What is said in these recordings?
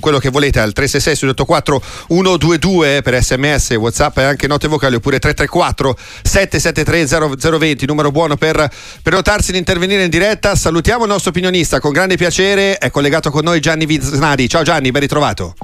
quello che volete al 366 684 122 per sms whatsapp e anche note vocali oppure 334 773 0020 numero buono per prenotarsi di intervenire in diretta. Salutiamo il nostro opinionista con grande piacere è collegato con noi Gianni Viznari. Ciao Gianni ben ritrovato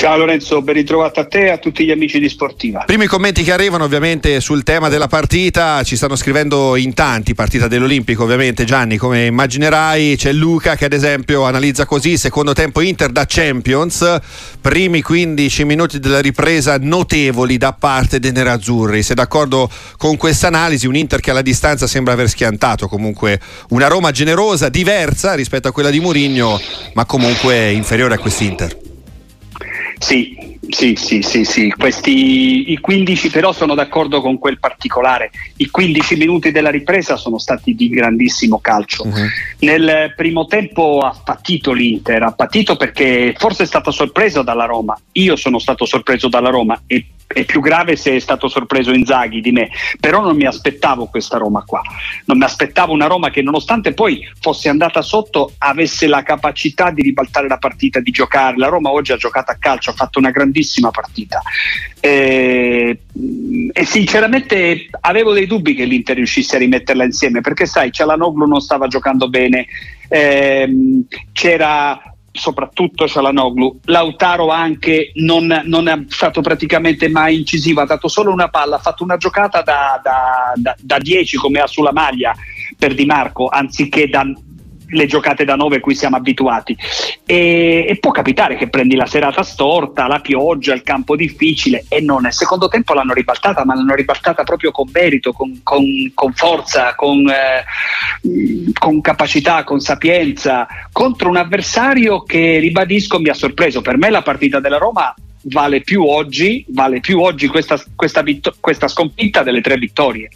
Ciao Lorenzo, ben ritrovato a te e a tutti gli amici di Sportiva. Primi commenti che arrivano ovviamente sul tema della partita, ci stanno scrivendo in tanti, partita dell'Olimpico ovviamente Gianni, come immaginerai c'è Luca che ad esempio analizza così, secondo tempo Inter da Champions, primi 15 minuti della ripresa notevoli da parte dei nerazzurri, sei d'accordo con questa analisi? Un Inter che alla distanza sembra aver schiantato comunque una Roma generosa, diversa rispetto a quella di Mourinho, ma comunque inferiore a quest'Inter. Sì, sì, sì, sì, sì. Questi, i 15 però sono d'accordo con quel particolare. I 15 minuti della ripresa sono stati di grandissimo calcio. Uh-huh. Nel primo tempo ha patito l'Inter, ha patito perché forse è stato sorpreso dalla Roma. Io sono stato sorpreso dalla Roma e è più grave se è stato sorpreso Inzaghi di me, però non mi aspettavo questa Roma qua, non mi aspettavo una Roma che nonostante poi fosse andata sotto avesse la capacità di ribaltare la partita, di giocare, la Roma oggi ha giocato a calcio, ha fatto una grandissima partita. E, e sinceramente avevo dei dubbi che l'Inter riuscisse a rimetterla insieme perché sai, Cialanoglu non stava giocando bene, ehm, c'era soprattutto Cialanoglu. Lautaro anche non, non, è stato praticamente mai incisivo, ha dato solo una palla, ha fatto una giocata da, da, da, da 10 come ha sulla maglia per Di Marco, anziché da, le giocate da 9 a cui siamo abituati. E, e, può capitare che prendi la serata storta, la pioggia, il campo difficile e non. Nel secondo tempo l'hanno ribaltata, ma l'hanno ribaltata proprio con merito, con, con, con forza, con, eh, con capacità, con sapienza, contro un avversario che, ribadisco, mi ha sorpreso. Per me la partita della Roma vale più oggi, vale più oggi questa, questa, vitto- questa sconfitta delle tre vittorie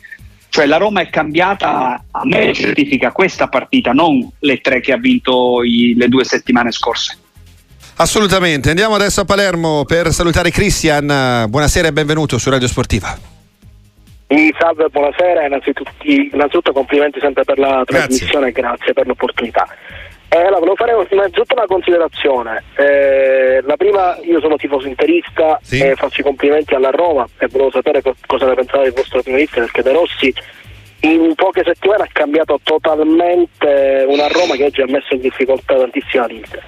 cioè la Roma è cambiata, a me certifica questa partita, non le tre che ha vinto i, le due settimane scorse. Assolutamente, andiamo adesso a Palermo per salutare Cristian, buonasera e benvenuto su Radio Sportiva. salve, buonasera, innanzitutto, innanzitutto complimenti sempre per la trasmissione grazie, grazie per l'opportunità. Eh, allora, volevo fare innanzitutto una considerazione. Eh, la prima, io sono tifoso interista sì. e faccio i complimenti alla Roma e volevo sapere co- cosa ne pensate del vostro opinionista perché De Rossi in poche settimane ha cambiato totalmente una Roma che oggi ha messo in difficoltà tantissima l'Inter.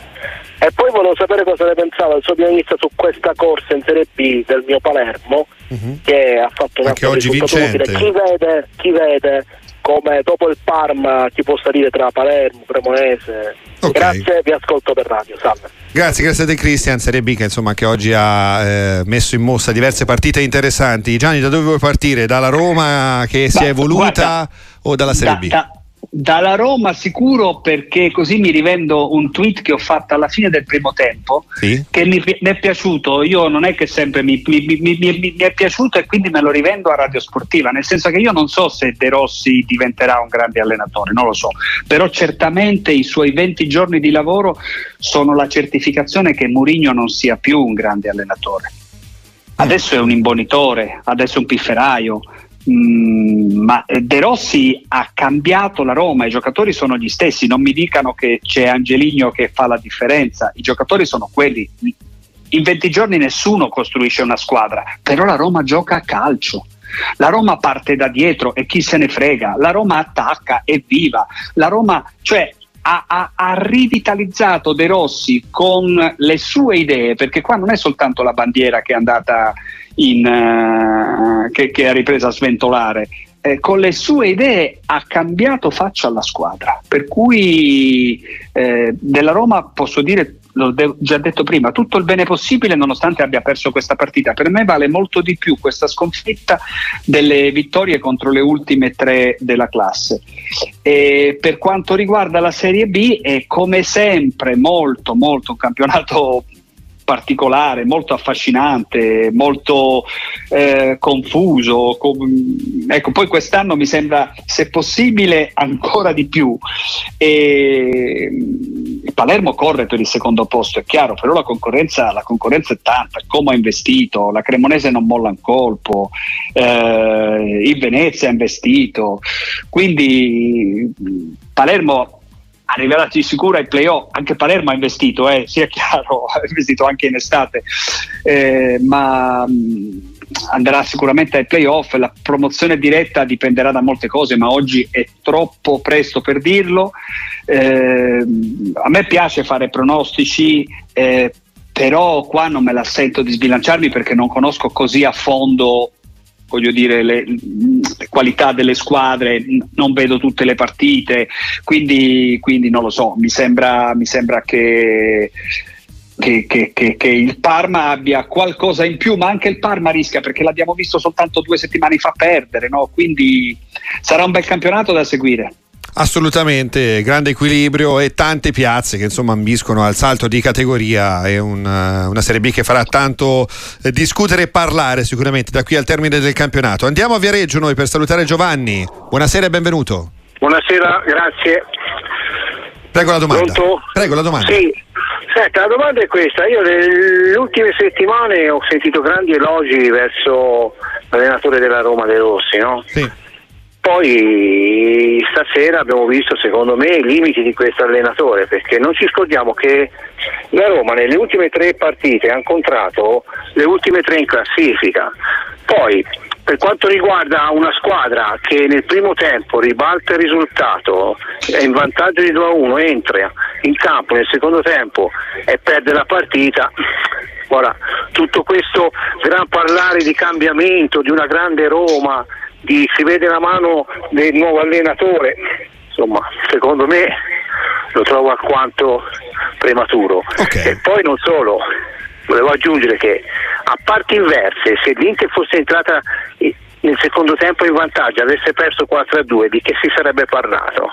E poi volevo sapere cosa ne pensava il suo opinionista su questa corsa in Serie B del mio Palermo uh-huh. che ha fatto una Anche oggi vincente. Chi vede, chi vede come dopo il Parma chi può salire tra Palermo, Cremonese. Okay. Grazie, vi ascolto per radio. Salve. Grazie, grazie a te Cristian, Serie B che insomma che oggi ha eh, messo in mostra diverse partite interessanti. Gianni, da dove vuoi partire? Dalla Roma che si Beh, è evoluta guarda, o dalla Serie da, B? Da, dalla Roma sicuro perché così mi rivendo un tweet che ho fatto alla fine del primo tempo sì. che mi, mi, è piaciuto, io non è che sempre mi, mi, mi, è piaciuto e quindi me lo rivendo a Radio Sportiva, nel senso che io non so se De Rossi diventerà un grande allenatore, non lo so, però certamente i suoi 20 giorni di lavoro sono la certificazione che Mourinho non sia più un grande allenatore. Adesso è un imbonitore, adesso è un pifferaio, Mm, ma De Rossi ha cambiato la Roma, i giocatori sono gli stessi, non mi dicano che c'è Angeligno che fa la differenza, i giocatori sono quelli. In 20 giorni nessuno costruisce una squadra, però la Roma gioca a calcio. La Roma parte da dietro e chi se ne frega, la Roma attacca e viva, la Roma, cioè ha, ha, ha, rivitalizzato De Rossi con le sue idee, perché qua non è soltanto la bandiera che è andata in, uh, che, che, ha ripreso a sventolare. Eh, con le sue idee ha cambiato faccia alla squadra, per cui eh, della Roma posso dire l'ho de- già detto prima, tutto il bene possibile nonostante abbia perso questa partita. Per me vale molto di più questa sconfitta delle vittorie contro le ultime tre della classe. E per quanto riguarda la Serie B è come sempre molto molto un campionato particolare, molto affascinante, molto eh, confuso. Ecco, poi quest'anno mi sembra, se possibile, ancora di più. E, il Palermo corre per il secondo posto, è chiaro, però la concorrenza, la concorrenza è tanta. Come ha investito, la Cremonese non molla un colpo, eh, il Venezia ha investito. Quindi Palermo arriverà di sicuro ai playoff, anche Palermo ha investito, eh, sia chiaro, ha investito anche in estate, eh, ma mh, andrà sicuramente ai playoff, la promozione diretta dipenderà da molte cose, ma oggi è troppo presto per dirlo. Eh, a me piace fare pronostici, eh, però qua non me la sento di sbilanciarmi perché non conosco così a fondo voglio dire, le, le, qualità delle squadre, non vedo tutte le partite, quindi, quindi non lo so, mi sembra, mi sembra che, che, che, che, il Parma abbia qualcosa in più, ma anche il Parma rischia perché l'abbiamo visto soltanto due settimane fa perdere, no? quindi sarà un bel campionato da seguire. Assolutamente, grande equilibrio e tante piazze che insomma ambiscono al salto di categoria e una, una Serie B che farà tanto eh, discutere e parlare sicuramente da qui al termine del campionato. Andiamo a Viareggio noi per salutare Giovanni. Buonasera e benvenuto. Buonasera, grazie. Prego la domanda. Pronto? Prego la domanda. Sì. Senta, la domanda è questa. Io nelle ultime settimane ho sentito grandi elogi verso l'allenatore della Roma De Rossi, no? Sì poi stasera abbiamo visto secondo me i limiti di questo allenatore perché non ci scordiamo che la Roma nelle ultime tre partite ha incontrato le ultime tre in classifica. Poi per quanto riguarda una squadra che nel primo tempo ribalta il risultato, è in vantaggio di 2-1, entra in campo nel secondo tempo e perde la partita, ora tutto questo gran parlare di cambiamento, di una grande Roma, di, si vede la mano del nuovo allenatore, insomma secondo me lo trovo alquanto prematuro. Okay. E poi non solo, volevo aggiungere che a parti inverse, se l'Inter fosse entrata nel secondo tempo in vantaggio, avesse perso 4-2, di che si sarebbe parlato?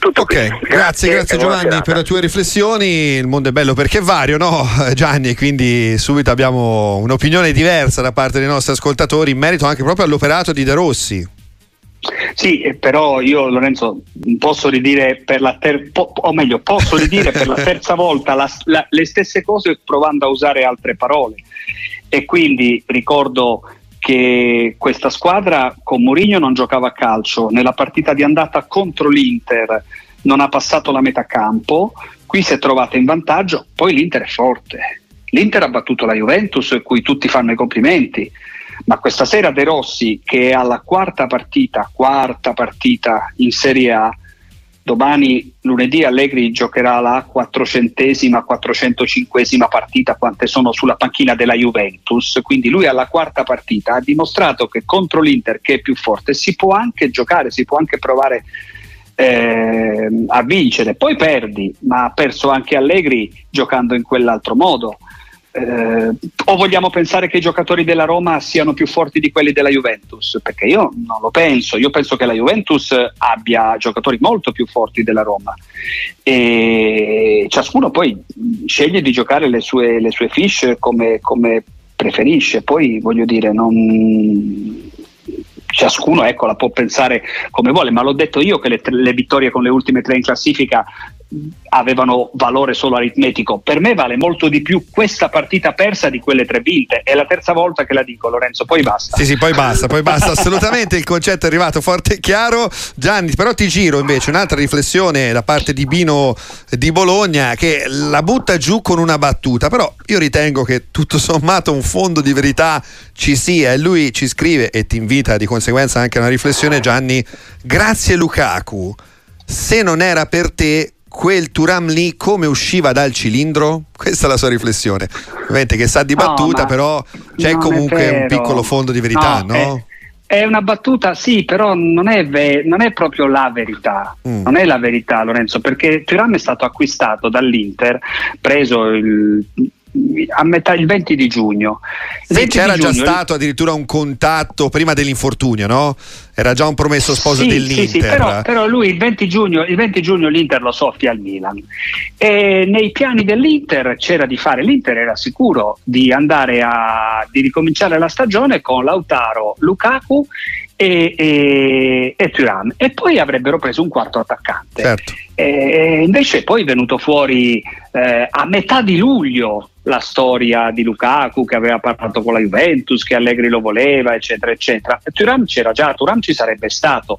Tutto ok, grazie, grazie, grazie Giovanni per le tue riflessioni. Il mondo è bello perché è vario, no Gianni? E quindi subito abbiamo un'opinione diversa da parte dei nostri ascoltatori in merito anche proprio all'operato di De Rossi. Sì, però io Lorenzo posso ridire per la terza, po- o meglio, posso ridire per la terza volta la, la, le stesse cose provando a usare altre parole. E quindi ricordo che questa squadra con Mourinho non giocava a calcio, nella partita di andata contro l'Inter non ha passato la metà campo, qui si è trovata in vantaggio, poi l'Inter è forte. L'Inter ha battuto la Juventus, a cui tutti fanno i complimenti, ma questa sera De Rossi, che è alla quarta partita, quarta partita in Serie A, domani lunedì Allegri giocherà la 400esima, 405esima partita quante sono sulla panchina della Juventus, quindi lui alla quarta partita ha dimostrato che contro l'Inter che è più forte si può anche giocare, si può anche provare eh, a vincere, poi perdi, ma ha perso anche Allegri giocando in quell'altro modo. Eh, o vogliamo pensare che i giocatori della Roma siano più forti di quelli della Juventus? Perché io non lo penso, io penso che la Juventus abbia giocatori molto più forti della Roma. E ciascuno poi sceglie di giocare le sue, le sue fish come, come preferisce, poi voglio dire, non, ciascuno ecco, la può pensare come vuole, ma l'ho detto io che le, le, vittorie con le ultime tre in classifica avevano valore solo aritmetico. Per me vale molto di più questa partita persa di quelle tre vinte. È la terza volta che la dico, Lorenzo. Poi basta. Sì, sì, poi basta, poi basta. Assolutamente il concetto è arrivato forte e chiaro. Gianni, però ti giro invece un'altra riflessione da parte di Bino di Bologna che la butta giù con una battuta. Però io ritengo che tutto sommato un fondo di verità ci sia e lui ci scrive e ti invita di conseguenza anche a una riflessione, Gianni. Grazie Lukaku. Se non era per te, quel Turam lì come usciva dal cilindro? Questa è la sua riflessione. Ovviamente che sa di battuta, no, però c'è comunque un piccolo fondo di verità, no? no? È, è, una battuta, sì, però non è, ve- non è proprio la verità. Mm. Non è la verità, Lorenzo, perché Turam è stato acquistato dall'Inter, preso il a metà il 20 di giugno. Sì, 20 c'era di giugno, già stato addirittura un contatto prima dell'infortunio, no? Era già un promesso sposo sì, dell'Inter. Sì, sì, però, però, lui il 20, giugno, il 20 giugno l'Inter lo soffia al Milan. E nei piani dell'Inter c'era di fare, l'Inter era sicuro di andare a di ricominciare la stagione con Lautaro, Lukaku e, e, e Thuram e poi avrebbero preso un quarto attaccante. Certo. E invece poi è venuto fuori eh, a metà di luglio la storia di Lukaku che aveva parlato con la Juventus, che Allegri lo voleva, eccetera, eccetera. Thuram c'era già, Thuram ci sarebbe stato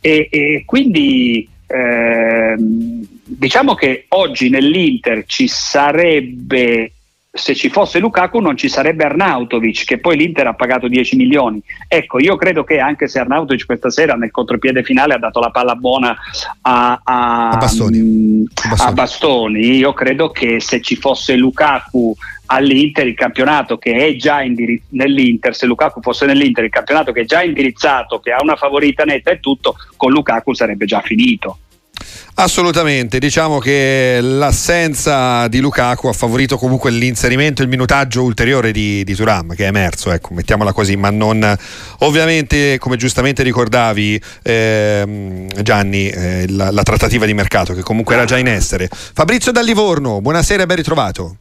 e, e quindi eh, diciamo che oggi nell'Inter ci sarebbe se ci fosse Lukaku non ci sarebbe Arnautovic che poi l'Inter ha pagato 10 milioni ecco io credo che anche se Arnautovic questa sera nel contropiede finale ha dato la palla buona a, a, a, bastoni. Mh, bastoni. a, bastoni. io credo che se ci fosse Lukaku all'Inter il campionato che è già indirizzato nell'Inter se Lukaku fosse nell'Inter il campionato che è già indirizzato che ha una favorita netta e tutto con Lukaku sarebbe già finito Assolutamente, diciamo che l'assenza di Lukaku ha favorito comunque l'inserimento e il minutaggio ulteriore di, di Turam che è emerso, ecco, mettiamola così, ma non ovviamente come giustamente ricordavi eh, Gianni, eh, la, la, trattativa di mercato che comunque era già in essere. Fabrizio da Livorno, buonasera e ben ritrovato.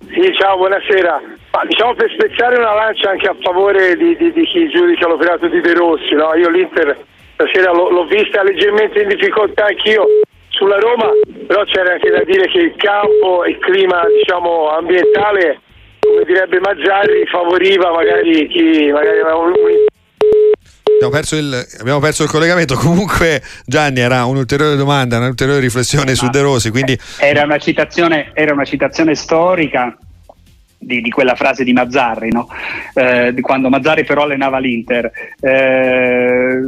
Sì, ciao, buonasera. Ma, diciamo per spezzare una lancia anche a favore di, di, di chi giudica l'operato di De Rossi, no? io l'Inter stasera l'ho, l'ho vista leggermente in difficoltà anch'io sulla Roma, però c'era anche da dire che il campo e il clima diciamo, ambientale, come direbbe Mazzarri, favoriva magari chi magari aveva un Abbiamo perso, il, abbiamo perso, il, collegamento. Comunque, Gianni, era un'ulteriore domanda, un'ulteriore riflessione Ma su De Rosi. Quindi... Era, una citazione, era una citazione storica di, di, quella frase di Mazzarri, no? eh, quando Mazzarri però allenava l'Inter. Eh,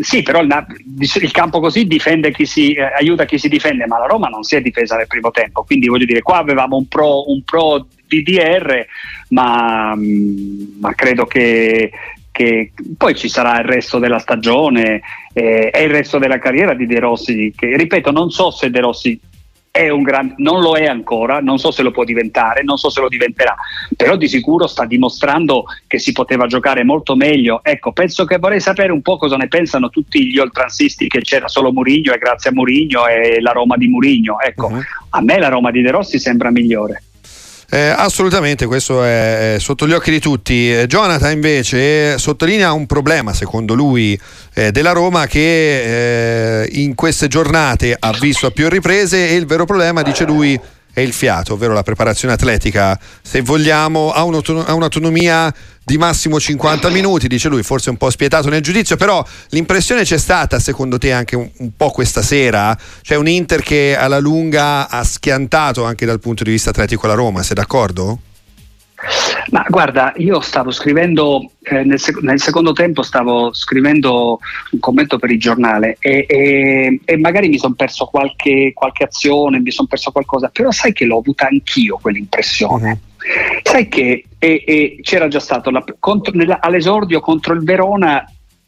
sì, però il, il, campo così difende chi si, eh, aiuta chi si difende, ma la Roma non si è difesa nel primo tempo, quindi voglio dire, qua avevamo un pro, un pro DDR, ma, ma credo che, che poi ci sarà il resto della stagione eh, e il resto della carriera di De Rossi, che ripeto, non so se De Rossi gran, non lo è ancora, non so se lo può diventare, non so se lo diventerà, però di sicuro sta dimostrando che si poteva giocare molto meglio. Ecco, penso che vorrei sapere un po' cosa ne pensano tutti gli oltranzisti che c'era solo Murigno e grazie a Murigno e la Roma di Murigno. Ecco, uh-huh. a me la Roma di De Rossi sembra migliore. Eh, assolutamente, questo è, sotto gli occhi di tutti. Eh, Jonathan invece sottolinea un problema, secondo lui, eh, della Roma che eh, in queste giornate ha visto a più riprese e il vero problema, dice lui, è il fiato, ovvero la preparazione atletica. Se vogliamo, ha, un'autonomia di massimo 50 minuti, dice lui, forse un po' spietato nel giudizio, però l'impressione c'è stata, secondo te, anche un, un po' questa sera? C'è un Inter che alla lunga ha schiantato anche dal punto di vista atletico la Roma, sei d'accordo? Ma guarda, io stavo scrivendo eh, nel, sec- nel, secondo tempo stavo scrivendo un commento per il giornale e, e, e magari mi sono perso qualche, qualche, azione, mi sono perso qualcosa, però sai che l'ho avuta anch'io quell'impressione. Uh-huh. Sai che e, c'era già stato la, contro, nella, all'esordio contro il Verona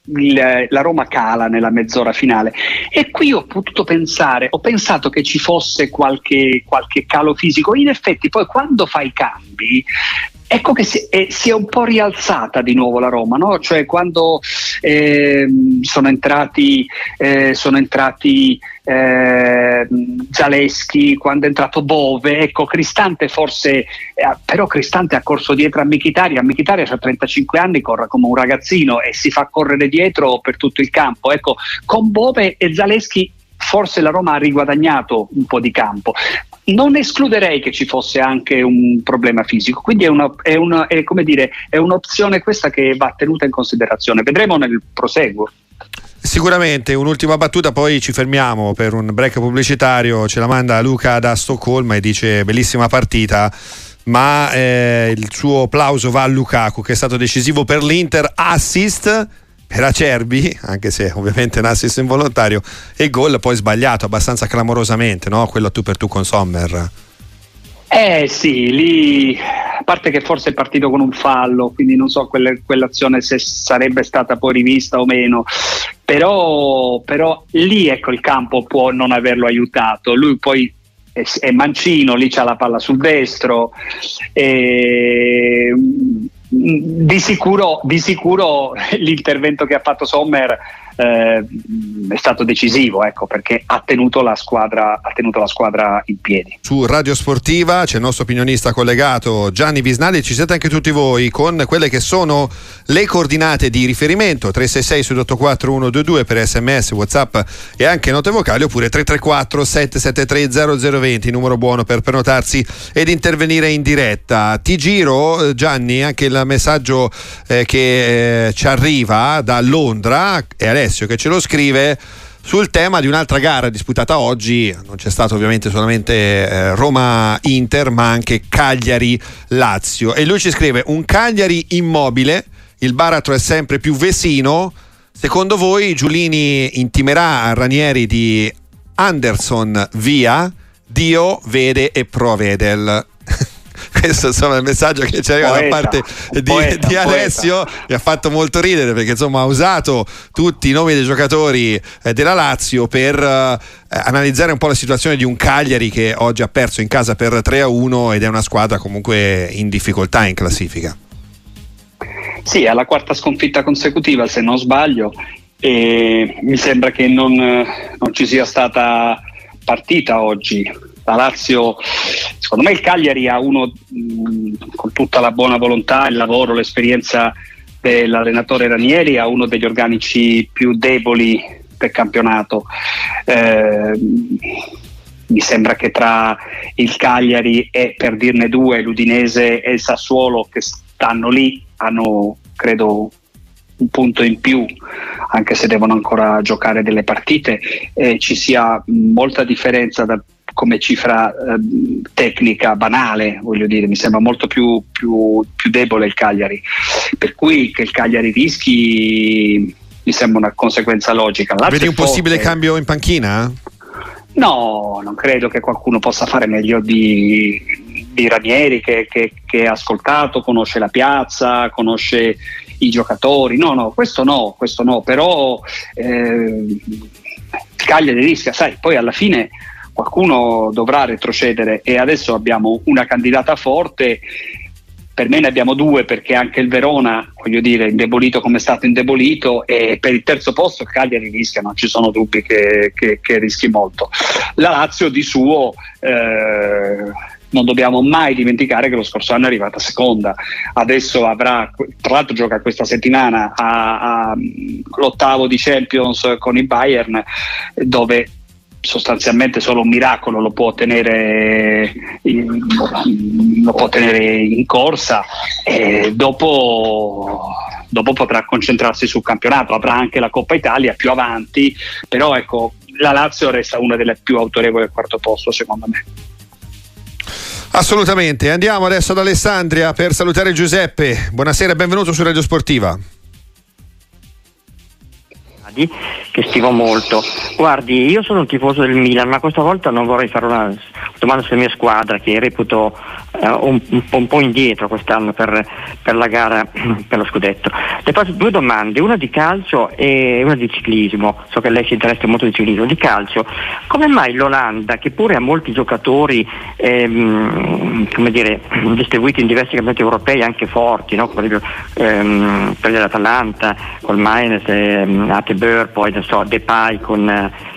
il, la Roma cala nella mezz'ora finale. E qui ho potuto pensare, ho pensato che ci fosse qualche, qualche calo fisico, in effetti poi quando fai i cambi Ecco che si è, si è, un po' rialzata di nuovo la Roma, no? cioè quando eh, sono entrati, eh, sono entrati eh, Zaleschi, quando è entrato Bove, ecco Cristante forse, eh, però Cristante ha corso dietro a Michitaria, Michitaria ha 35 anni, corre come un ragazzino e si fa correre dietro per tutto il campo, ecco con Bove e Zaleschi forse la Roma ha riguadagnato un po' di campo. Non escluderei che ci fosse anche un problema fisico, quindi è, una, è, una, è, dire, è un'opzione questa che va tenuta in considerazione. Vedremo nel proseguo. Sicuramente, un'ultima battuta, poi ci fermiamo per un break pubblicitario. Ce la manda Luca da Stoccolma e dice: Bellissima partita ma eh, il suo applauso va a Lukaku che è stato decisivo per l'Inter, assist per Acerbi, anche se ovviamente un assist involontario, e gol poi sbagliato abbastanza clamorosamente, no? quello tu per tu con Sommer. Eh sì, lì a parte che forse è partito con un fallo, quindi non so quelle, quell'azione se sarebbe stata poi rivista o meno, però, però lì ecco il campo può non averlo aiutato, lui poi è, è mancino, lì c'ha la palla sul destro. E, di sicuro, di sicuro l'intervento che ha fatto Sommer eh, è stato decisivo ecco, perché ha tenuto, squadra, ha tenuto, la squadra, in piedi. Su Radio Sportiva c'è il nostro opinionista collegato Gianni Visnali, ci siete anche tutti voi con quelle che sono le coordinate di riferimento 366 684 122 per sms, whatsapp e anche note vocali oppure 334 773 0020 numero buono per prenotarsi ed intervenire in diretta. Ti giro Gianni anche il messaggio eh, che eh, ci arriva da Londra e adesso Alessio che ce lo scrive sul tema di un'altra gara disputata oggi, non c'è stato ovviamente solamente eh, Roma-Inter, ma anche Cagliari-Lazio. E lui ci scrive: Un Cagliari immobile, il baratro è sempre più vesino. Secondo voi Giulini intimerà a Ranieri di Anderson via? Dio vede e provedel. questo insomma è il messaggio che ci arriva poeta, da parte di, poeta, di Alessio poeta. mi ha fatto molto ridere perché insomma ha usato tutti i nomi dei giocatori eh, della Lazio per eh, analizzare un po' la situazione di un Cagliari che oggi ha perso in casa per 3 a 1 ed è una squadra comunque in difficoltà in classifica sì, è la quarta sconfitta consecutiva se non sbaglio e mi sembra che non, non ci sia stata partita oggi la Lazio, secondo me il Cagliari ha uno mh, con tutta la buona volontà, il lavoro, l'esperienza dell'allenatore Ranieri, ha uno degli organici più deboli del campionato. Eh, mi sembra che tra il Cagliari e per dirne due, l'Udinese e il Sassuolo che stanno lì hanno credo un punto in più anche se devono ancora giocare delle partite eh, ci sia molta differenza da, come cifra eh, tecnica banale, voglio dire, mi sembra molto più, più, più, debole il Cagliari. Per cui che il Cagliari rischi mi sembra una conseguenza logica. L'altro Vedi un possibile cambio in panchina? No, non credo che qualcuno possa fare meglio di, di Ranieri che, che, che ha ascoltato, conosce la piazza, conosce i giocatori. No, no, questo no, questo no, però eh, Cagliari rischia, sai, poi alla fine qualcuno dovrà retrocedere e adesso abbiamo una candidata forte per me ne abbiamo due perché anche il Verona, voglio dire, indebolito come è stato indebolito e per il terzo posto Cagliari rischia, non ci sono dubbi che, che, che rischi molto. La Lazio di suo eh, non dobbiamo mai dimenticare che lo scorso anno è arrivata seconda, adesso avrà, tra l'altro gioca questa settimana all'ottavo di Champions con il Bayern dove sostanzialmente solo un miracolo lo può tenere in, lo può tenere in corsa e dopo, dopo potrà concentrarsi sul campionato. Avrà anche la Coppa Italia più avanti però ecco la Lazio resta una delle più autorevoli al quarto posto secondo me. Assolutamente, andiamo adesso ad Alessandria per salutare Giuseppe. Buonasera e benvenuto su Radio Sportiva che stimo molto. Guardi, io sono un tifoso del Milan, ma questa volta non vorrei fare una domanda sulla mia squadra che reputo un, un, un, po' indietro quest'anno per, per, la gara per lo scudetto. Le faccio due domande, una di calcio e una di ciclismo. So che lei si interessa molto di ciclismo. Di calcio, come mai l'Olanda, che pure ha molti giocatori ehm, dire, distribuiti in diversi campionati europei anche forti, no? esempio ehm, per l'Atalanta, col Mainz, ehm, Atebeur, poi so, Depay con eh,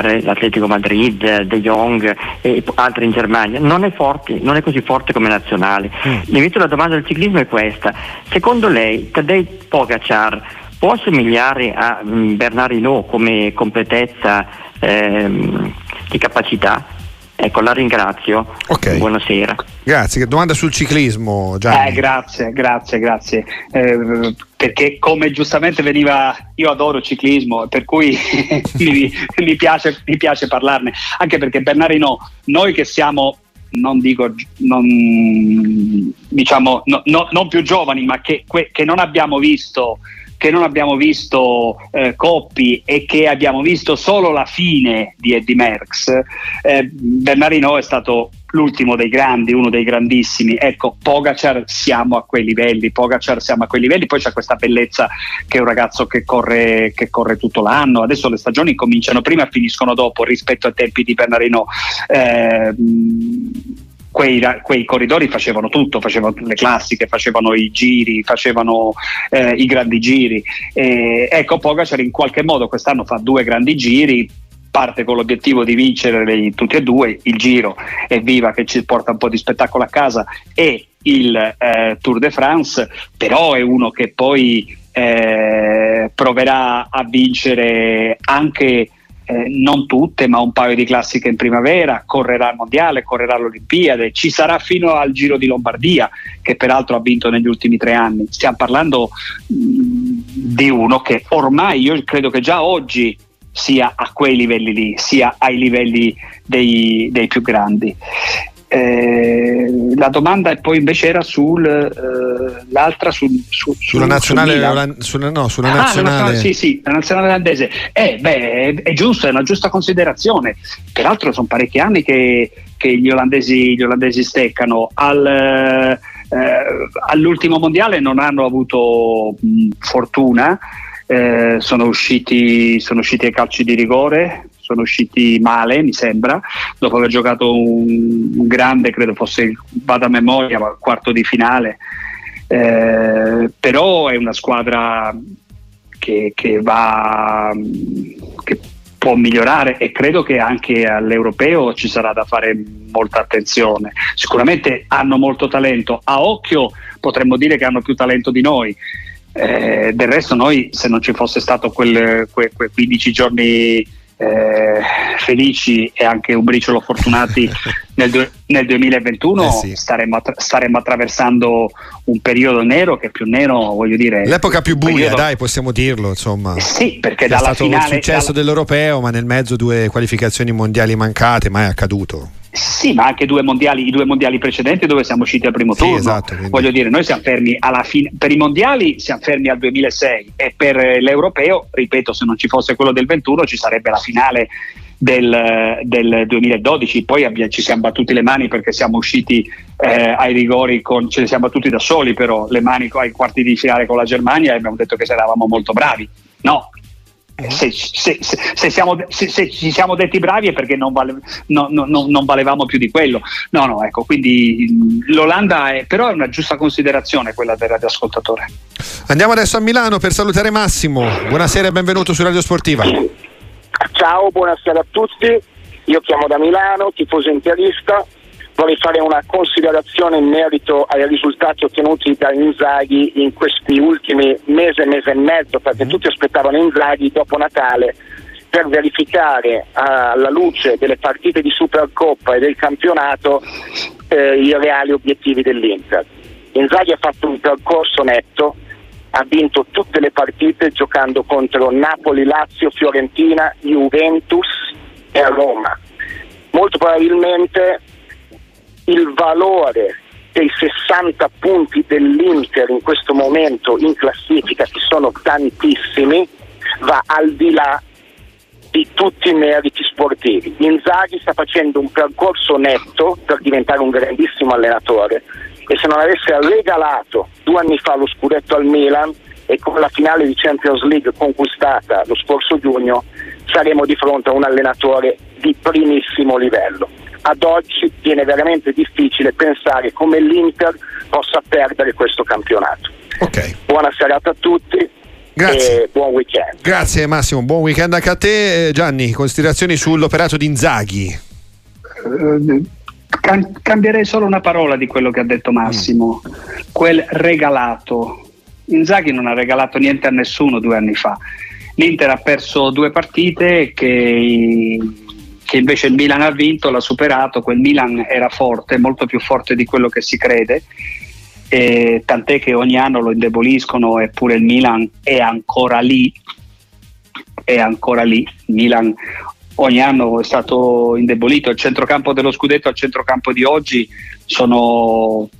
l'Atletico Madrid, De Jong e altri in Germania, non è, forte, non è così forte come nazionale. Mm. Invece la domanda del ciclismo è questa. Secondo lei Tadej Pogacar può assomigliare a mm, Bernard Hinault come completezza ehm, di capacità? Ecco, la ringrazio. Okay. Buonasera. Grazie. Domanda sul ciclismo, Gianni. Eh, grazie, grazie, grazie. Eh, perché come giustamente veniva, io adoro ciclismo, per cui mi, mi, piace, mi, piace, parlarne, anche perché Bernardino, noi che siamo non dico non, diciamo, no, no, non più giovani, ma che, che non abbiamo visto che non abbiamo visto eh, Coppi e che abbiamo visto solo la fine di Eddie Merckx, eh, Bernardino è stato l'ultimo dei grandi, uno dei grandissimi. Ecco, Pogacar siamo a quei livelli, Pogacar siamo a quei livelli, poi c'è questa bellezza che è un ragazzo che corre, che corre tutto l'anno, adesso le stagioni cominciano prima e finiscono dopo rispetto ai tempi di Bernardino. Eh, quei, quei, corridori facevano tutto, facevano le classiche, facevano i giri, facevano eh, i grandi giri. E, ecco, Pogacar in qualche modo quest'anno fa due grandi giri, parte con l'obiettivo di vincere tutti e due, il giro è viva che ci porta un po' di spettacolo a casa e il eh, Tour de France, però è uno che poi eh, proverà a vincere anche eh, non tutte, ma un paio di classiche in primavera, correrà il mondiale, correrà l'Olimpiade, ci sarà fino al Giro di Lombardia, che peraltro ha vinto negli ultimi tre anni. Stiamo parlando mh, di uno che ormai io credo che già oggi sia a quei livelli lì, sia ai livelli dei, dei più grandi. Eh, la domanda poi invece era sul, eh, sul, su, sulla nazionale, su sulla, no, sulla ah, nazionale. sì, sì, la nazionale olandese. Eh, beh, è, è, giusto, è una giusta considerazione. Peraltro sono parecchi anni che, che gli, olandesi, gli, olandesi, steccano. Al, eh, all'ultimo mondiale non hanno avuto mh, fortuna. Eh, sono, usciti, sono usciti ai calci di rigore, sono usciti male, mi sembra, dopo aver giocato un, grande, credo fosse, vado a memoria, quarto di finale. Eh, però è una squadra che, che va che può migliorare e credo che anche all'europeo ci sarà da fare molta attenzione. Sicuramente hanno molto talento, a occhio potremmo dire che hanno più talento di noi. Eh, del resto noi se non ci fosse stato quel, quei 15 giorni eh, felici e anche un briciolo fortunati nel, nel 2021 eh sì. staremmo, attra- staremmo, attraversando un periodo nero che più nero voglio dire l'epoca più buia periodo... dai possiamo dirlo insomma. Sì perché dalla è stato finale, il successo dalla... dell'europeo ma nel mezzo due qualificazioni mondiali mancate mai accaduto sì, ma anche due mondiali, i due mondiali precedenti dove siamo usciti al primo sì, turno. Esatto, Voglio dire, noi siamo fermi alla fine. Per i mondiali siamo fermi al 2006 e per l'europeo, ripeto, se non ci fosse quello del 21 ci sarebbe la finale del, del 2012. Poi abbia, ci siamo battuti le mani perché siamo usciti eh, ai rigori, con, ce le siamo battuti da soli, però le mani ai quarti di finale con la Germania e abbiamo detto che eravamo molto bravi. No, eh, se, se, se, siamo, se, ci siamo detti bravi è perché non, vale, no, no, no, non, valevamo più di quello. No, no, ecco, quindi l'Olanda è, però è una giusta considerazione quella del radioascoltatore. Andiamo adesso a Milano per salutare Massimo. Buonasera e benvenuto su Radio Sportiva. Ciao, buonasera a tutti. Io chiamo da Milano, tifoso interista vorrei fare una considerazione in merito ai risultati ottenuti da Inzaghi in questi ultimi mese, mese e mezzo, perché mm. tutti aspettavano Inzaghi dopo Natale per verificare alla luce delle partite di Supercoppa e del campionato eh, i reali obiettivi dell'Inter. Inzaghi ha fatto un percorso netto, ha vinto tutte le partite giocando contro Napoli, Lazio, Fiorentina, Juventus e Roma. Molto probabilmente il valore dei 60 punti dell'Inter in questo momento in classifica, che sono tantissimi, va al di là di tutti i meriti sportivi. Inzaghi sta facendo un percorso netto per diventare un grandissimo allenatore e se non avesse regalato due anni fa lo scudetto al Milan e con la finale di Champions League conquistata lo scorso giugno saremo di fronte a un allenatore di primissimo livello ad oggi viene veramente difficile pensare come l'Inter possa perdere questo campionato. Okay. Buona serata a tutti. Grazie. E buon weekend. Grazie Massimo, buon weekend anche a te. Gianni, considerazioni sull'operato di Inzaghi? Uh, cambierei solo una parola di quello che ha detto Massimo, mm. quel regalato. Inzaghi non ha regalato niente a nessuno due anni fa. L'Inter ha perso due partite che che invece il Milan ha vinto, l'ha superato, quel Milan era forte, molto più forte di quello che si crede, e tant'è che ogni anno lo indeboliscono eppure il Milan è ancora lì, è ancora lì, il Milan ogni anno è stato indebolito, il centrocampo dello scudetto al centrocampo di oggi sono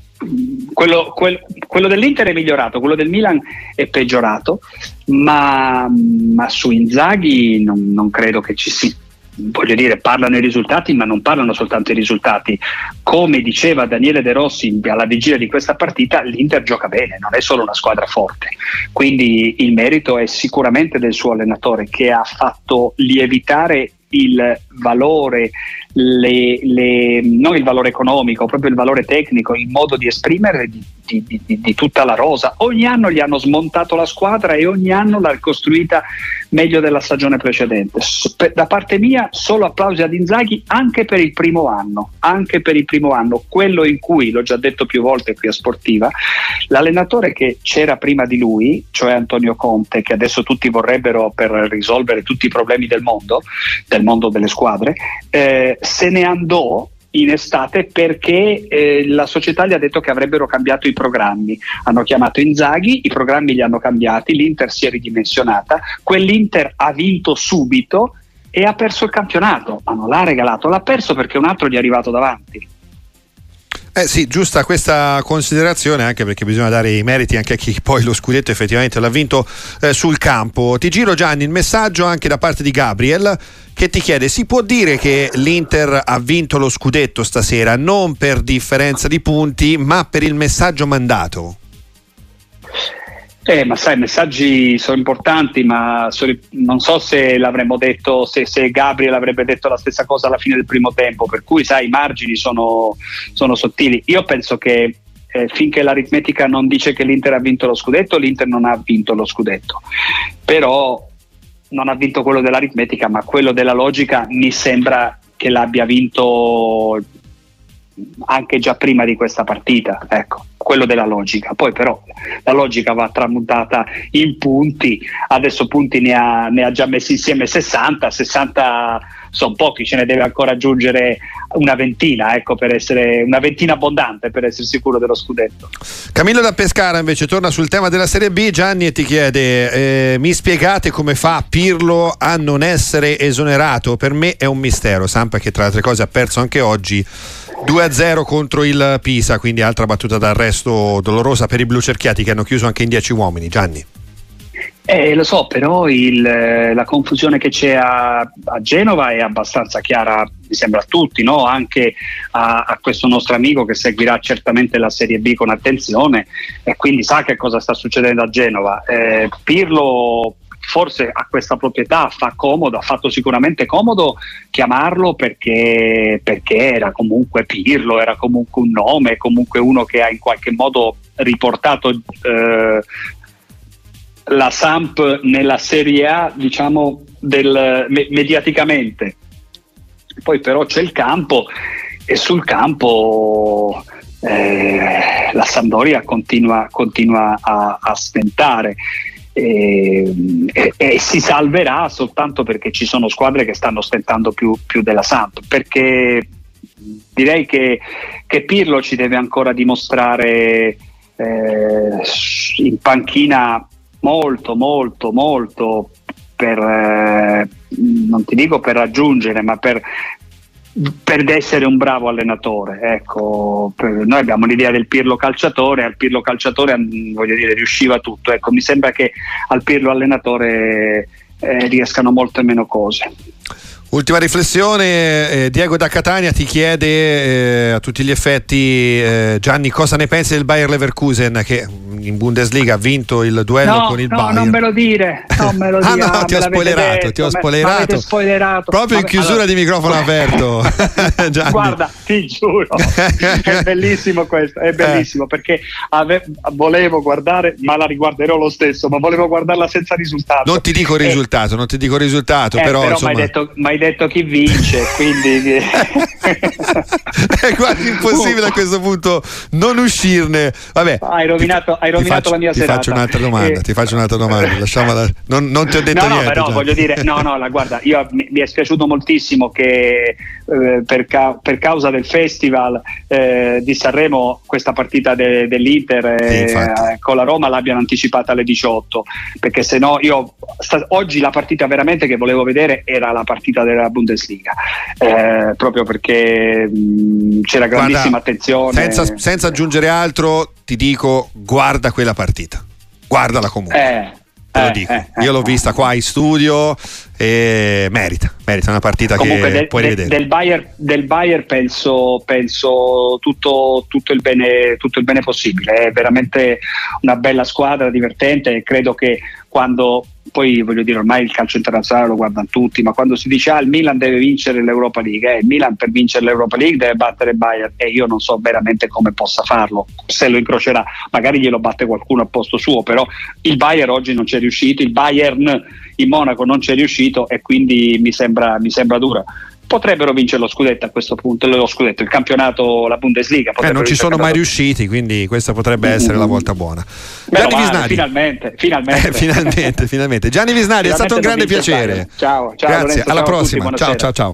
quello, quel, quello, dell'Inter è migliorato, quello del Milan è peggiorato, ma, ma su Inzaghi non, non credo che ci sia voglio dire, parlano i risultati, ma non parlano soltanto i risultati. Come diceva Daniele De Rossi alla vigilia di questa partita, l'Inter gioca bene, non è solo una squadra forte. Quindi il merito è sicuramente del suo allenatore che ha fatto lievitare il valore, le, le, non il valore economico, proprio il valore tecnico, il modo di esprimere di, di, di, di, tutta la rosa. Ogni anno gli hanno smontato la squadra e ogni anno l'ha costruita meglio della stagione precedente. Da parte mia solo applausi ad Inzaghi anche per il primo anno, anche per il primo anno, quello in cui, l'ho già detto più volte qui a Sportiva, l'allenatore che c'era prima di lui, cioè Antonio Conte, che adesso tutti vorrebbero per risolvere tutti i problemi del mondo, del mondo delle squadre, eh, se ne andò in estate perché eh, la società gli ha detto che avrebbero cambiato i programmi. Hanno chiamato Inzaghi, i programmi li hanno cambiati, l'Inter si è ridimensionata, quell'Inter ha vinto subito e ha perso il campionato, ma non l'ha regalato, l'ha perso perché un altro gli è arrivato davanti. Eh sì, giusta questa considerazione anche perché bisogna dare i meriti anche a chi poi lo scudetto effettivamente l'ha vinto eh, sul campo. Ti giro Gianni il messaggio anche da parte di Gabriel che ti chiede si può dire che l'Inter ha vinto lo scudetto stasera non per differenza di punti ma per il messaggio mandato? Eh, ma sai, i messaggi sono importanti, ma sono, non so se l'avremmo detto, se, se, Gabriel avrebbe detto la stessa cosa alla fine del primo tempo, per cui sai, i margini sono, sono sottili. Io penso che eh, finché l'aritmetica non dice che l'Inter ha vinto lo scudetto, l'Inter non ha vinto lo scudetto. Però non ha vinto quello dell'aritmetica, ma quello della logica mi sembra che l'abbia vinto anche già prima di questa partita, ecco, quello della logica. Poi però la logica va tramutata in punti, adesso punti ne ha, ne ha già messi insieme 60, 60 sono pochi, ce ne deve ancora aggiungere una ventina, ecco, per essere una ventina abbondante per essere sicuro dello scudetto. Camillo da Pescara invece torna sul tema della Serie B, Gianni ti chiede, eh, mi spiegate come fa Pirlo a non essere esonerato? Per me è un mistero, Sampa che tra altre cose ha perso anche oggi 2-0 contro il Pisa, quindi altra battuta d'arresto dolorosa per i blu cerchiati che hanno chiuso anche in 10 uomini. Gianni. Eh, lo so, però il, la confusione che c'è a, a, Genova è abbastanza chiara, mi sembra a tutti, no? anche a, a, questo nostro amico che seguirà certamente la Serie B con attenzione e quindi sa che cosa sta succedendo a Genova. Eh, Pirlo forse a questa proprietà fa comodo, ha fatto sicuramente comodo chiamarlo perché, perché era comunque Pirlo, era comunque un nome, comunque uno che ha in qualche modo riportato eh, la Samp nella Serie A, diciamo, del, me, mediaticamente. Poi però c'è il campo e sul campo eh, la Sampdoria continua, continua a, a stentare e, e, e, si salverà soltanto perché ci sono squadre che stanno stentando più, più della Samp perché direi che, che, Pirlo ci deve ancora dimostrare eh, in panchina molto molto molto per eh, non ti dico per raggiungere ma per, per essere un bravo allenatore. Ecco, noi abbiamo l'idea del Pirlo calciatore, al Pirlo calciatore voglio dire, riusciva tutto. Ecco, mi sembra che al Pirlo allenatore eh, riescano molte meno cose. Ultima riflessione, eh, Diego da Catania ti chiede eh, a tutti gli effetti eh, Gianni cosa ne pensi del Bayer Leverkusen che in Bundesliga ha vinto il duello no, con il no, Bayern. non me lo dire, non me lo dire. ah no, ti ho spoilerato, detto, ti ho spoilerato. spoilerato. Proprio in chiusura allora... di microfono aperto. Guarda, ti giuro, è bellissimo questo, è bellissimo eh. perché ave... volevo guardare, ma la riguarderò lo stesso, ma volevo guardarla senza risultato. Non ti dico il eh. risultato, non ti dico il risultato, eh, però, però insomma... mi hai detto, chi vince, quindi è quasi impossibile a questo punto non uscirne. Vabbè, hai rovinato, hai rovinato faccio, la mia ti serata. Faccio un'altra domanda, eh. Ti faccio un'altra domanda. Lasciamola, non, non, ti ho detto no, niente. No, però già. voglio dire, no, no, la, guarda, io, mi, mi, è spiaciuto moltissimo che eh, per, ca- per, causa del festival eh, di Sanremo questa partita de- dell'Inter sì, eh, con la Roma l'abbiano anticipata alle 18, perché se no io sta- oggi la partita veramente che volevo vedere era la partita della Bundesliga, eh, proprio perché mh, c'era grandissima guarda, attenzione. Senza, senza aggiungere altro, ti dico guarda quella partita, guardala comunque. Eh, te lo eh, dico. Eh, Io l'ho eh, vista qua in studio e merita, merita una partita Comunque che del, puoi rivedere. Del Bayer, del Bayer penso, penso tutto, tutto, il bene, tutto il bene possibile, è veramente una bella squadra, divertente e credo che quando poi voglio dire ormai il calcio internazionale lo guardano tutti ma quando si dice ah il Milan deve vincere l'Europa League eh, il Milan per vincere l'Europa League deve battere Bayern e io non so veramente come possa farlo se lo incrocerà magari glielo batte qualcuno al posto suo però il Bayern oggi non c'è riuscito il Bayern in Monaco non c'è riuscito e quindi mi sembra, mi sembra dura potrebbero vincere lo scudetto a questo punto, lo scudetto, il campionato, la Bundesliga. Eh, non ci sono mai riusciti, quindi questa potrebbe essere mm-hmm. la volta buona. Gianni male, Visnari. Finalmente, finalmente. Eh, finalmente, finalmente. Gianni Visnari, finalmente è stato un grande piacere. Ciao, ciao. Grazie, Lorenzo, alla ciao prossima. Tutti, ciao, ciao, ciao.